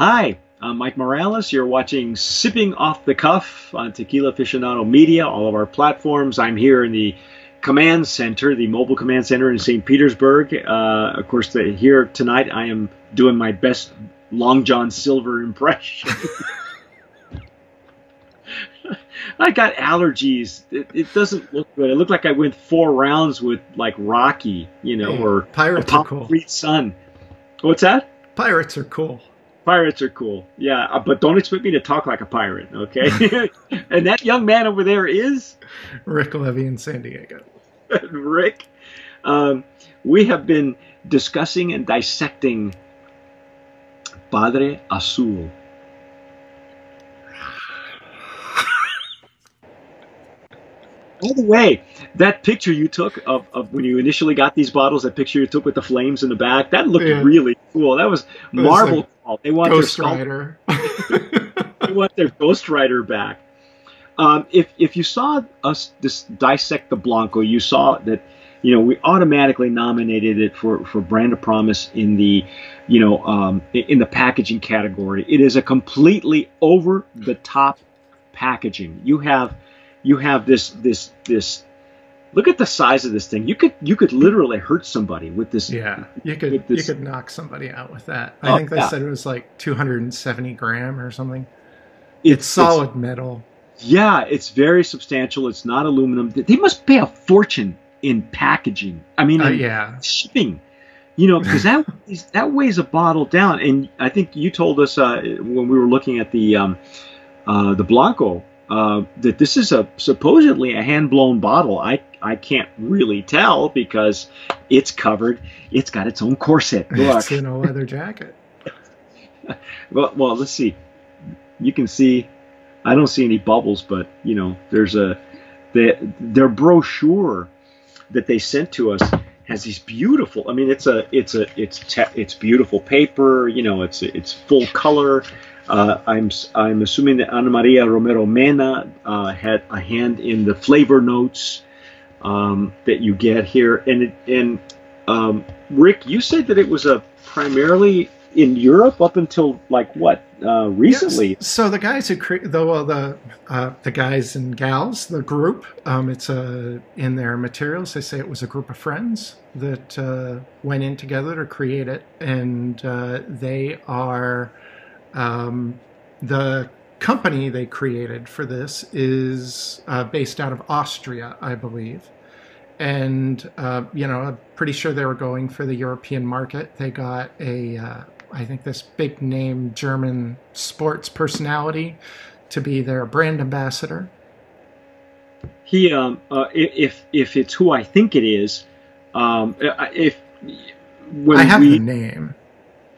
Hi, I'm Mike Morales. You're watching Sipping Off the Cuff on Tequila Aficionado Media, all of our platforms. I'm here in the command center, the mobile command center in St. Petersburg. Uh, of course, the, here tonight I am doing my best Long John Silver impression. I got allergies. It, it, doesn't look good. It looked like I went four rounds with like Rocky, you know, or Pirates are cool. Sun. What's that? Pirates are cool. Pirates are cool. Yeah, uh, but don't expect me to talk like a pirate, okay? and that young man over there is Rick Levy in San Diego. Rick, um, we have been discussing and dissecting Padre Azul. By the way, that picture you took of, of when you initially got these bottles, that picture you took with the flames in the back, that looked yeah. really cool. That was Marvel. Like they want Ghost their Rider. they want their Ghost Rider back. Um, if if you saw us dis- dissect the Blanco, you saw that you know we automatically nominated it for for brand of promise in the you know um, in the packaging category. It is a completely over the top packaging. You have you have this this this look at the size of this thing. You could you could literally hurt somebody with this. Yeah, you could this. you could knock somebody out with that. I oh, think they yeah. said it was like 270 gram or something. It's, it's solid it's, metal. Yeah, it's very substantial. It's not aluminum. They must pay a fortune in packaging. I mean, uh, yeah, shipping. You know, because that that weighs a bottle down. And I think you told us uh, when we were looking at the um, uh, the Blanco uh, that this is a supposedly a hand blown bottle. I I can't really tell because it's covered. It's got its own corset. Look. It's in a leather jacket. well, well, let's see. You can see. I don't see any bubbles, but you know, there's a the, their brochure that they sent to us has these beautiful. I mean, it's a it's a it's te- it's beautiful paper. You know, it's it's full color. Uh, I'm I'm assuming that Ana Maria Romero Mena uh, had a hand in the flavor notes um, that you get here, and and um, Rick, you said that it was a primarily in Europe up until like what uh, recently. Yes. So the guys who create the well, the uh, the guys and gals, the group, um, it's a in their materials. They say it was a group of friends that uh, went in together to create it, and uh, they are um, the company they created for this is uh, based out of Austria, I believe. And, uh, you know, I'm pretty sure they were going for the European market. They got a, uh, I think, this big name German sports personality to be their brand ambassador. He, um, uh, if if it's who I think it is, um, if when I have we, the name.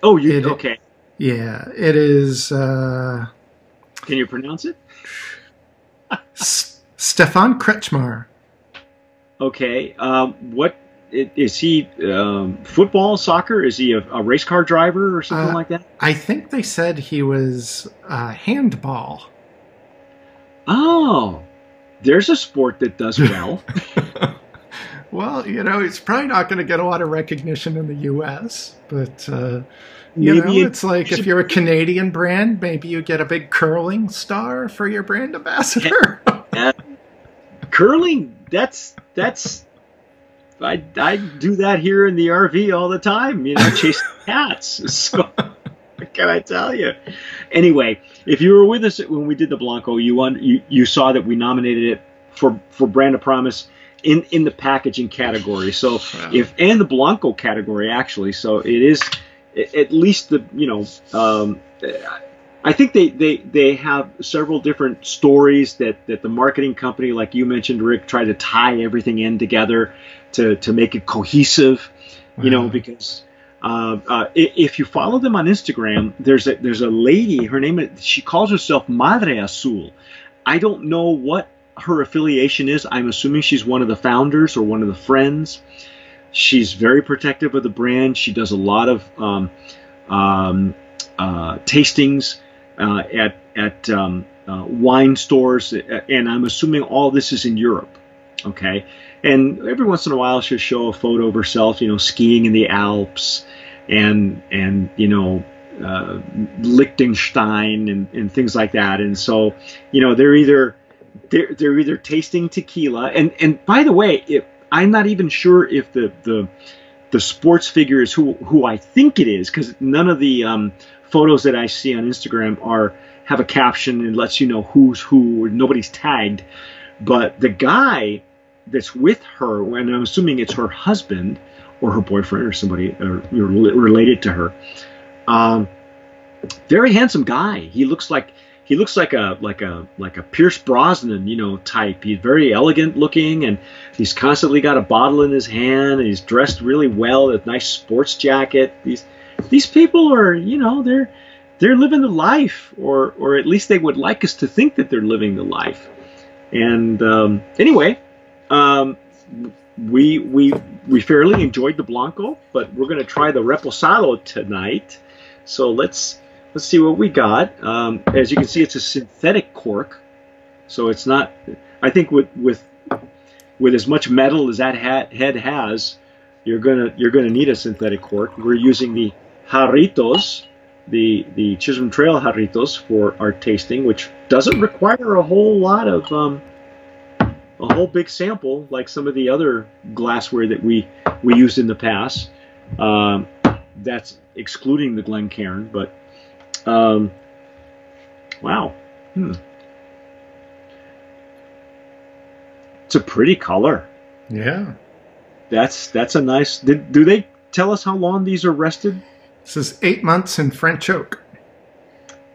Oh, you it, okay? Yeah, it is. Uh, Can you pronounce it? S- Stefan Kretzschmar. Okay. Um, what is he? Um, football, soccer? Is he a, a, race car driver or something uh, like that? I think they said he was uh, handball. Oh, there's a sport that does well. well, you know, it's probably not going to get a lot of recognition in the U.S., but uh, you maybe know, it's like if you're a Canadian brand, maybe you get a big curling star for your brand ambassador. yeah. Curling, that's that's I I do that here in the RV all the time. You know, chasing cats. So what can I tell you? Anyway, if you were with us when we did the Blanco, you un, you, you saw that we nominated it for for brand of promise in in the packaging category. So if and the Blanco category actually. So it is at least the you know um, I think they, they, they have several different stories that, that the marketing company, like you mentioned, Rick, try to tie everything in together to, to make it cohesive, you know, mm-hmm. because uh, uh, if you follow them on Instagram, there's a, there's a lady, her name, she calls herself Madre Azul. I don't know what her affiliation is. I'm assuming she's one of the founders or one of the friends. She's very protective of the brand. She does a lot of um, um, uh, tastings uh, at at um, uh, wine stores, and I'm assuming all this is in Europe. Okay, and every once in a while she'll show a photo of herself, you know, skiing in the Alps, and and you know, uh, Liechtenstein and, and things like that. And so, you know, they're either they're, they're either tasting tequila. And and by the way, if, I'm not even sure if the the the sports figure is who who I think it is because none of the um, photos that I see on Instagram are have a caption and lets you know who's who. Nobody's tagged, but the guy that's with her, and I'm assuming it's her husband or her boyfriend or somebody or, related to her. Um, very handsome guy. He looks like he looks like a like a like a Pierce Brosnan, you know, type. He's very elegant looking, and he's constantly got a bottle in his hand, and he's dressed really well, a nice sports jacket. These these people are, you know, they're they're living the life, or or at least they would like us to think that they're living the life. And um, anyway, um, we we we fairly enjoyed the blanco, but we're going to try the reposado tonight. So let's let's see what we got. Um, as you can see, it's a synthetic cork, so it's not. I think with with with as much metal as that hat, head has, you're gonna you're gonna need a synthetic cork. We're using the Jarritos, the the Chisholm Trail Jarritos for our tasting, which doesn't require a whole lot of um, a whole big sample like some of the other glassware that we we used in the past. Um, that's excluding the Glencairn, but um, wow, hmm. it's a pretty color. Yeah, that's that's a nice. Did, do they tell us how long these are rested? This is eight months in French oak.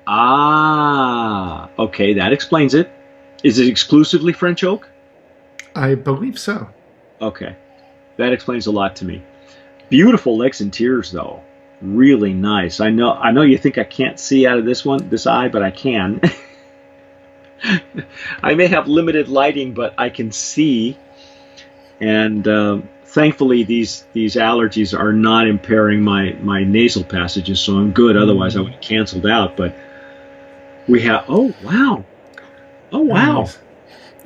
Ah, okay, that explains it. Is it exclusively French oak? I believe so. Okay. That explains a lot to me. Beautiful legs and tears though. Really nice. I know I know you think I can't see out of this one, this eye, but I can. I may have limited lighting, but I can see. And um, thankfully, these these allergies are not impairing my my nasal passages, so I'm good. Otherwise, I would have canceled out. But we have. Oh wow! Oh wow! Nice.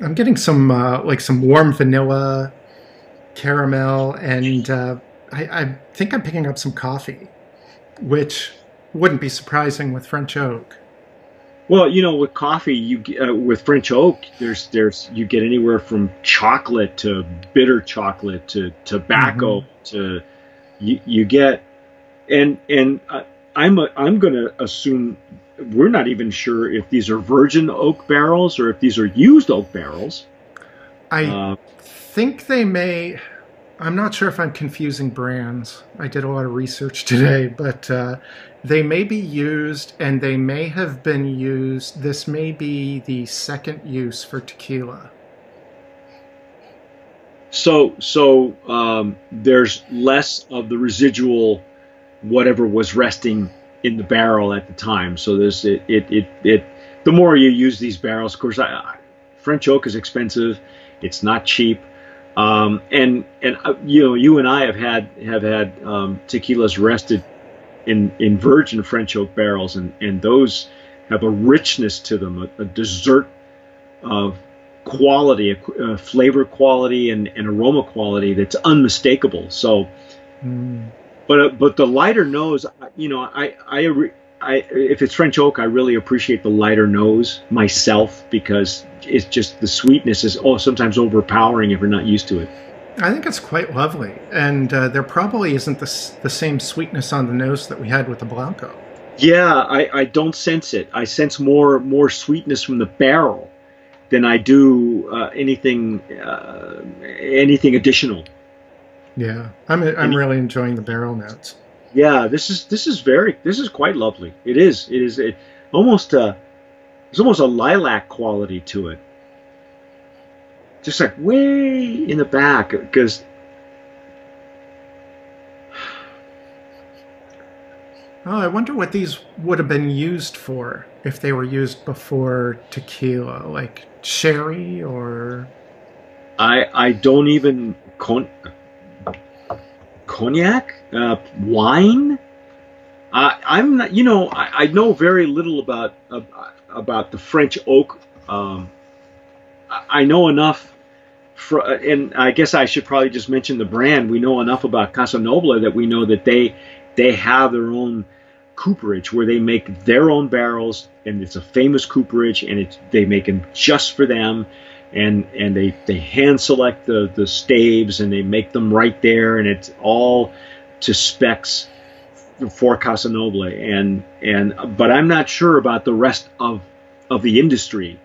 I'm getting some uh, like some warm vanilla, caramel, and uh, I, I, think I'm picking up some coffee, which wouldn't be surprising with French oak. Well, you know, with coffee, you uh, with French oak, there's there's you get anywhere from chocolate to bitter chocolate to tobacco mm-hmm. to you, you get and and uh, I'm a, I'm going to assume we're not even sure if these are virgin oak barrels or if these are used oak barrels. I uh, think they may. I'm not sure if I'm confusing brands. I did a lot of research today, but uh, they may be used and they may have been used. This may be the second use for tequila. So, so um, there's less of the residual, whatever was resting in the barrel at the time. So this it it it, it the more you use these barrels, of course, I, French oak is expensive. It's not cheap. Um, and and uh, you know you and I have had have had um, tequilas rested in in virgin French oak barrels, and and those have a richness to them, a, a dessert of quality, a, a, flavor quality, and, and aroma quality that's unmistakable. So. Mm but uh, but the lighter nose, you know, I I. I, if it's French oak, I really appreciate the lighter nose myself because it's just the sweetness is oh sometimes overpowering if you're not used to it. I think it's quite lovely, and uh, there probably isn't the, the same sweetness on the nose that we had with the Blanco. Yeah, I, I don't sense it. I sense more more sweetness from the barrel than I do uh, anything uh, anything additional. Yeah, I'm I'm really enjoying the barrel notes. Yeah, this is this is very this is quite lovely. It is it is it, almost a there's almost a lilac quality to it. Just like way in the back because Oh, I wonder what these would have been used for if they were used before tequila, like sherry or. I I don't even con- cognac, uh, wine. I'm not, you know, I, I, know very little about about the French oak. Um, I know enough, for, and I guess I should probably just mention the brand. We know enough about Casa Noble that we know that they they have their own cooperage where they make their own barrels, and it's a famous cooperage, and it's they make them just for them, and and they they hand select the the staves, and they make them right there, and it's all to specs for Casa Noble, and and but I'm not sure about the rest of of the industry.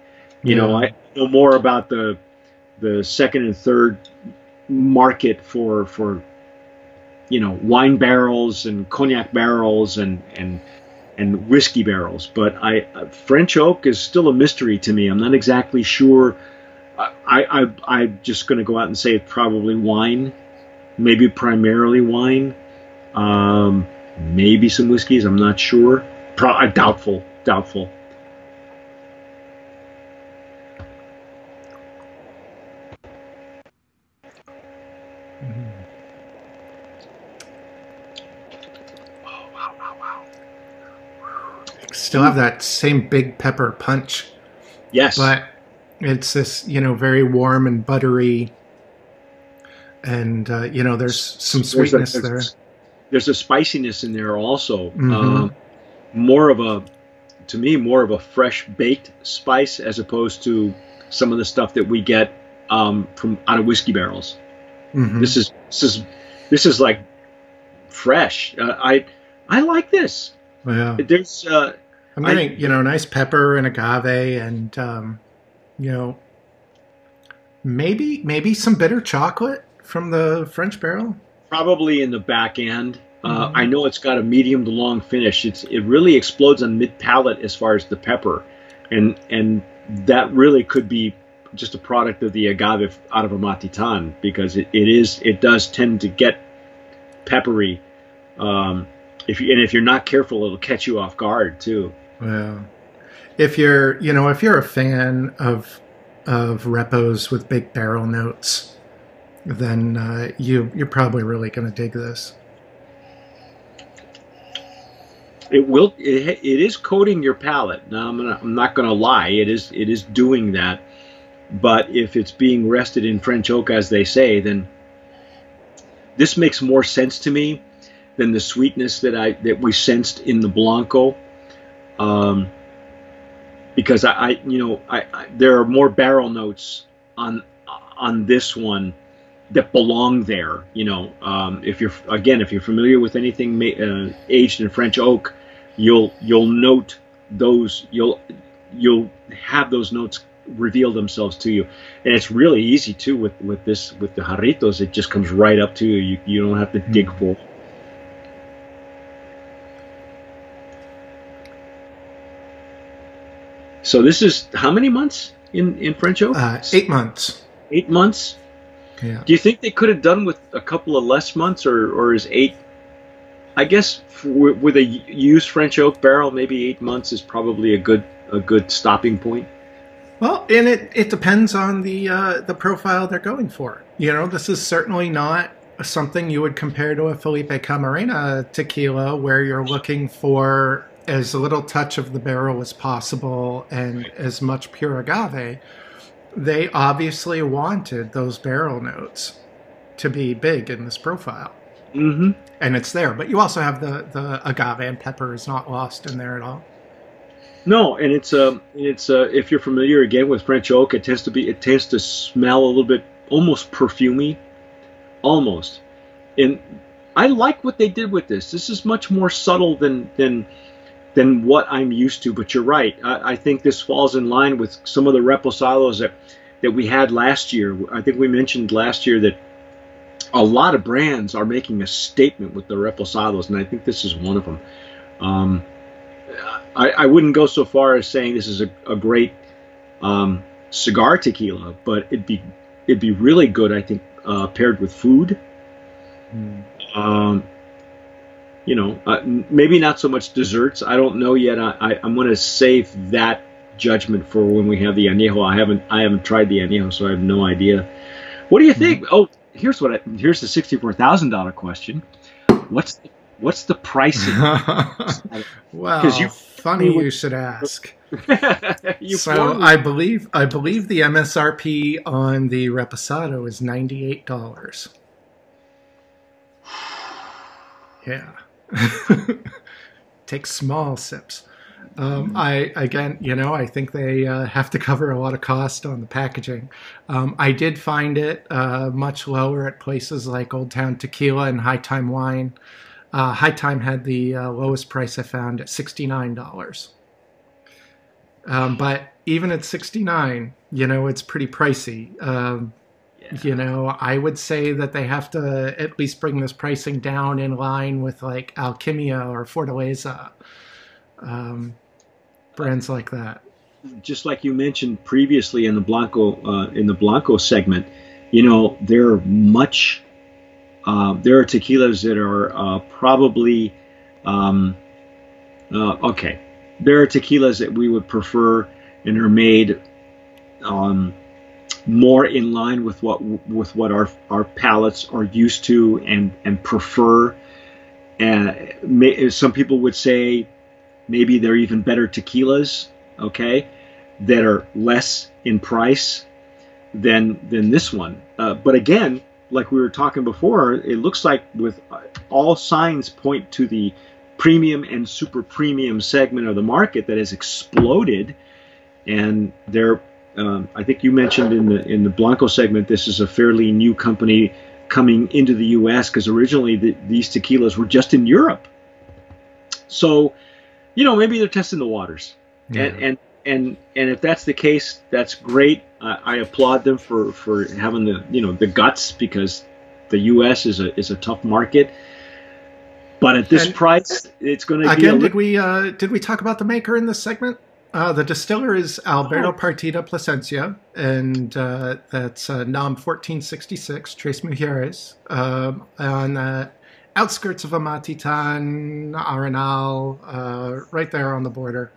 You Yeah. know, I know more about the the second and third market for for you know wine barrels and cognac barrels and and and whiskey barrels. But I French oak is still a mystery to me. I'm not exactly sure. I, I I'm just going to go out and say it's probably wine, maybe primarily wine, um, maybe some whiskeys. I'm not sure. Pro- doubtful, doubtful. Wow, wow, wow. Still have that same big pepper punch, Yes. but it's this, you know, very warm and buttery. And, uh, you know, there's some There's a- sweetness there. there's, there's a spiciness in there also. Mhm. Um, more of a, to me, more of a fresh baked spice as opposed to some of the stuff that we get um, from out of whiskey barrels. Mhm. This is this is this is like fresh. Uh, I I like this. yeah. There's uh, I'm I- getting, you know, nice pepper and agave and, um, you know, maybe, maybe some bitter chocolate from the French barrel. probably in the back end. Uh, Mhm. I know it's got a medium to long finish. It's it really explodes on mid palate as far as the pepper, and and that really could be just a product of the agave out of Amatitan because it, it is it does tend to get peppery. Um, if you, and if you're not careful, it'll catch you off guard too. Well, if you're, you know, if you're a fan of of repos with big barrel notes, then uh, you you're probably really going to dig this. It will. It, it is coating your palate. Now I'm gonna. I'm not gonna lie. It is. It is doing that. But if it's being rested in French oak, as they say, then this makes more sense to me than the sweetness that I that we sensed in the Blanco. Um, because I, I you know, I, I there are more barrel notes on on this one that belong there. You know, um, if you're again, if you're familiar with anything ma- uh, aged in French oak, you'll you'll note those. You'll you'll have those notes reveal themselves to you, and it's really easy too with with this with the jarritos. It just comes right up to you. You, you don't have to dig for. So this is how many months in in French oak? Uh, eight months. Eight months. Yeah. Do you think they could have done with a couple of less months, or, or is eight? I guess for, with a used French oak barrel, maybe eight months is probably a good a good stopping point. Well, and it, it depends on the uh, the profile they're going for. You know, this is certainly not something you would compare to a Felipe Camarena tequila, where you're looking for as little touch of the barrel as possible and as much pure agave. They obviously wanted those barrel notes to be big in this profile, Mm-hmm. and it's there. But you also have the the agave and pepper is not lost in there at all. No, and it's um it's uh, if you're familiar again with French oak, it tends to be it tends to smell a little bit almost perfumey, almost. And I like what they did with this. This is much more subtle than than than what I'm used to. But you're right. I, I think this falls in line with some of the reposados that that we had last year. I think we mentioned last year that a lot of brands are making a statement with the reposados, and I think this is one of them. Um, I, I wouldn't go so far as saying this is a, a great um, cigar tequila, but it'd be it'd be really good. I think uh, paired with food. Um, you know, uh, maybe not so much desserts. I don't know yet. I, I'm going to save that judgment for when we have the añejo. I haven't I haven't tried the añejo, so I have no idea. What do you think? Oh, here's what I, here's the sixty-four thousand dollar question. What's the, what's the pricing? well, 'Cause you- funny you should ask. so I believe I believe the MSRP on the Reposado is ninety eight dollars. Yeah. take small sips. Um, I again, you know, I think they uh, have to cover a lot of cost on the packaging. Um, I did find it uh, much lower at places like Old Town Tequila and Hi-Time Wine. Uh, Hi-Time had the uh, lowest price I found at sixty nine dollars. Um, but even at sixty nine, you know, it's pretty pricey. Yeah. You know, I would say that they have to at least bring this pricing down in line with like Alchimia or Fortaleza. Um, brands like that. Just like you mentioned previously in the Blanco uh, in the Blanco segment, you know there are much uh, there are tequilas that are uh, probably um, uh, okay. There are tequilas that we would prefer and are made um, more in line with what with what our our palates are used to and and prefer. And may, some people would say Maybe they're even better tequilas, okay, that are less in price than than this one. Uh, but again, like we were talking before, it looks like with all signs point to the premium and super premium segment of the market that has exploded, and they're. Um, I think you mentioned in the in the Blanco segment, this is a fairly new company coming into the U.S. because originally the, these tequilas were just in Europe. So you know, maybe they're testing the waters. Yeah. And, and and and if that's the case, that's great. I, I applaud them for for having the you know the guts because the U.S. is a is a tough market. But at this and price, it's going to again. did we uh, did we talk about the maker in this segment? Uh, the distiller is Alberto oh. Partida Plasencia, and uh, that's uh, NOM 1466, Tres Mujeres. Um, on uh, outskirts of Amatitan, Arenal, uh, right there on the border.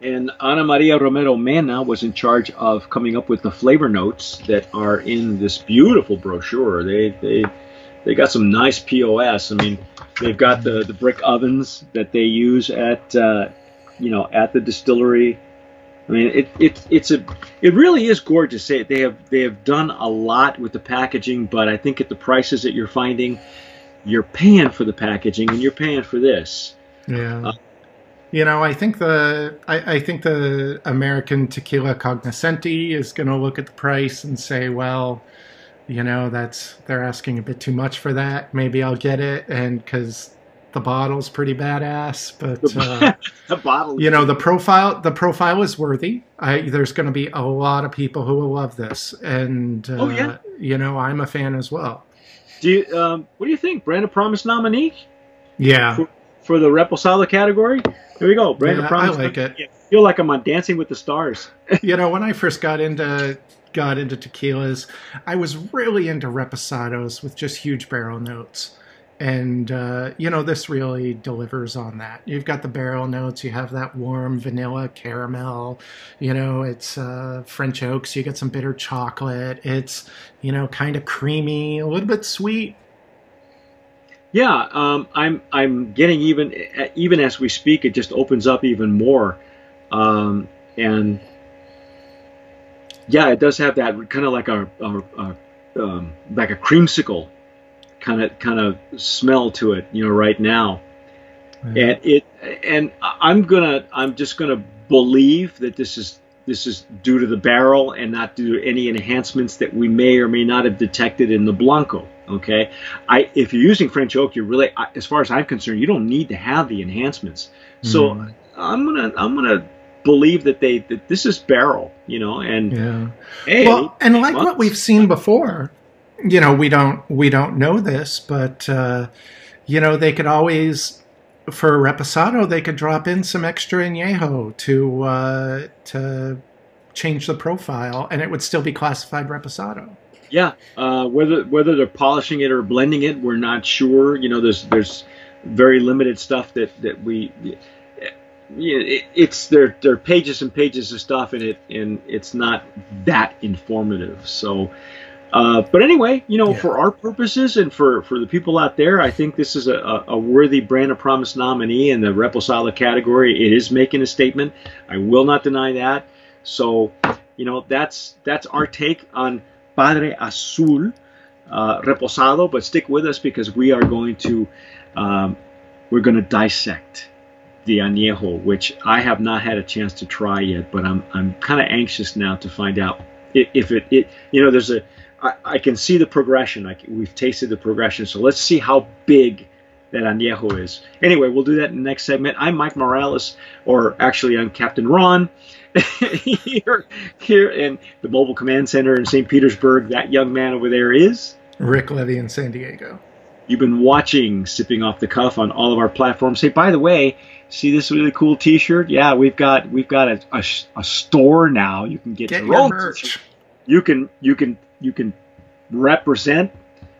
And Ana Maria Romero Mena was in charge of coming up with the flavor notes that are in this beautiful brochure. They they they got some nice POS. I mean, they've got the, the brick ovens that they use at uh, you know at the distillery. I mean, it, it it's a it really is gorgeous. They, they have they have done a lot with the packaging, but I think at the prices that you're finding, you're paying for the packaging and you're paying for this. Yeah. Uh, you know, I think the I, I, think the American tequila cognoscenti is going to look at the price and say, well, you know, that's they're asking a bit too much for that. Maybe I'll get it, and because the bottle's pretty badass, but uh, the bottle, you know, the profile the profile is worthy. I, there's going to be a lot of people who will love this, and uh, oh, yeah. you know, I'm a fan as well. Do you, um, what do you think? Brand of Promise nominee? Yeah. For, for the Reposado category? Here we go. Brand yeah, of Promise. I like it. I feel like I'm on Dancing with the Stars. you know, when I first got into got into tequilas, I was really into reposados with just huge barrel notes and uh, you know this really delivers on that. You've got the barrel notes you have that warm vanilla caramel you know it's uh, french oaks you get some bitter chocolate it's you know kind of creamy a little bit sweet. Yeah um, i'm i'm getting even even as we speak it just opens up even more um, and yeah it does have that kind of like a, a, a um, like a creamsicle kind of kind of smell to it, you know, right now. And it and I'm gonna I'm just gonna believe that this is this is due to the barrel and not due to any enhancements that we may or may not have detected in the Blanco. Okay, I if you're using French oak, you're really, as far as I'm concerned, you don't need to have the enhancements. So mm. I'm gonna I'm gonna believe that they that this is barrel, you know, and yeah. Hey, well, and like months. what we've seen before, you know, we don't we don't know this, but uh, you know, they could always for reposado they could drop in some extra añejo to uh, to change the profile, and it would still be classified reposado. Yeah, uh, whether whether they're polishing it or blending it, we're not sure. You know, there's there's very limited stuff that that we. It, it's there. There are pages and pages of stuff in it, and it's not that informative. So, uh, but anyway, you know, yeah. for our purposes and for, for the people out there, I think this is a, a worthy brand of promise nominee in the Reposado category. It is making a statement. I will not deny that. So, you know, that's that's our take on Padre Azul uh, Reposado. But stick with us because we are going to um, we're going to dissect the añejo, which I have not had a chance to try yet, but I'm I'm kind of anxious now to find out if, if it, it you know there's a I, I can see the progression. I can, we've tasted the progression, so let's see how big that añejo is. Anyway, we'll do that in the next segment. I'm Mike Morales, or actually I'm Captain Ron. here, here in the Mobile Command Center in St. Petersburg, that young man over there is Rick Levy in San Diego. You've been watching Sipping Off the Cuff on all of our platforms. Hey, by the way, see this really cool T-shirt? Yeah, we've got we've got a, a, a store now. You can get, Get your, your own merch. You can you can you can represent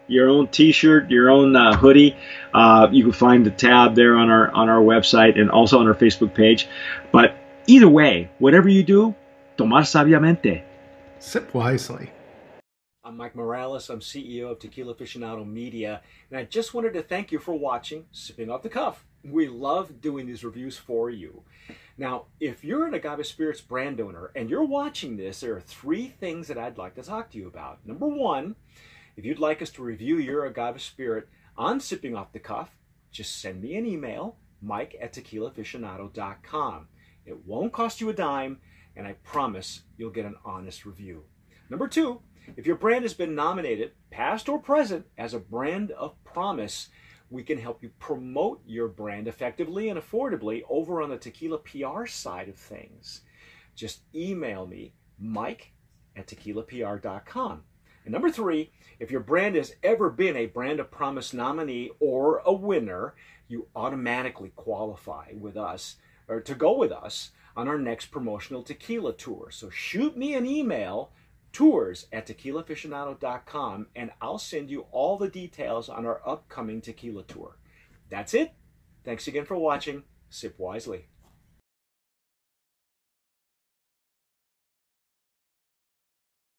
your own T-shirt, your own uh, hoodie. Uh, you can find the tab there on our on our website and also on our Facebook page. But either way, whatever you do, tomar sabiamente. Sip wisely. I'm Mike Morales. I'm CEO of Tequila Aficionado Media, and I just wanted to thank you for watching Sipping Off the Cuff. We love doing these reviews for you. Now, if you're an Agave Spirits brand owner and you're watching this, there are three things that I'd like to talk to you about. Number one, if you'd like us to review your Agave Spirit on Sipping Off the Cuff, just send me an email, mike at tequilaaficionado.com. It won't cost you a dime, and I promise you'll get an honest review. Number two, if your brand has been nominated, past or present, as a brand of promise, we can help you promote your brand effectively and affordably over on the tequila PR side of things. Just email me, mike at tequilapr.com. And number three, if your brand has ever been a Brand of Promise nominee or a winner, you automatically qualify with us or to go with us on our next promotional tequila tour. So shoot me an email tours at tequilaaficionado.com and I'll send you all the details on our upcoming tequila tour. That's it. Thanks again for watching. Sip wisely.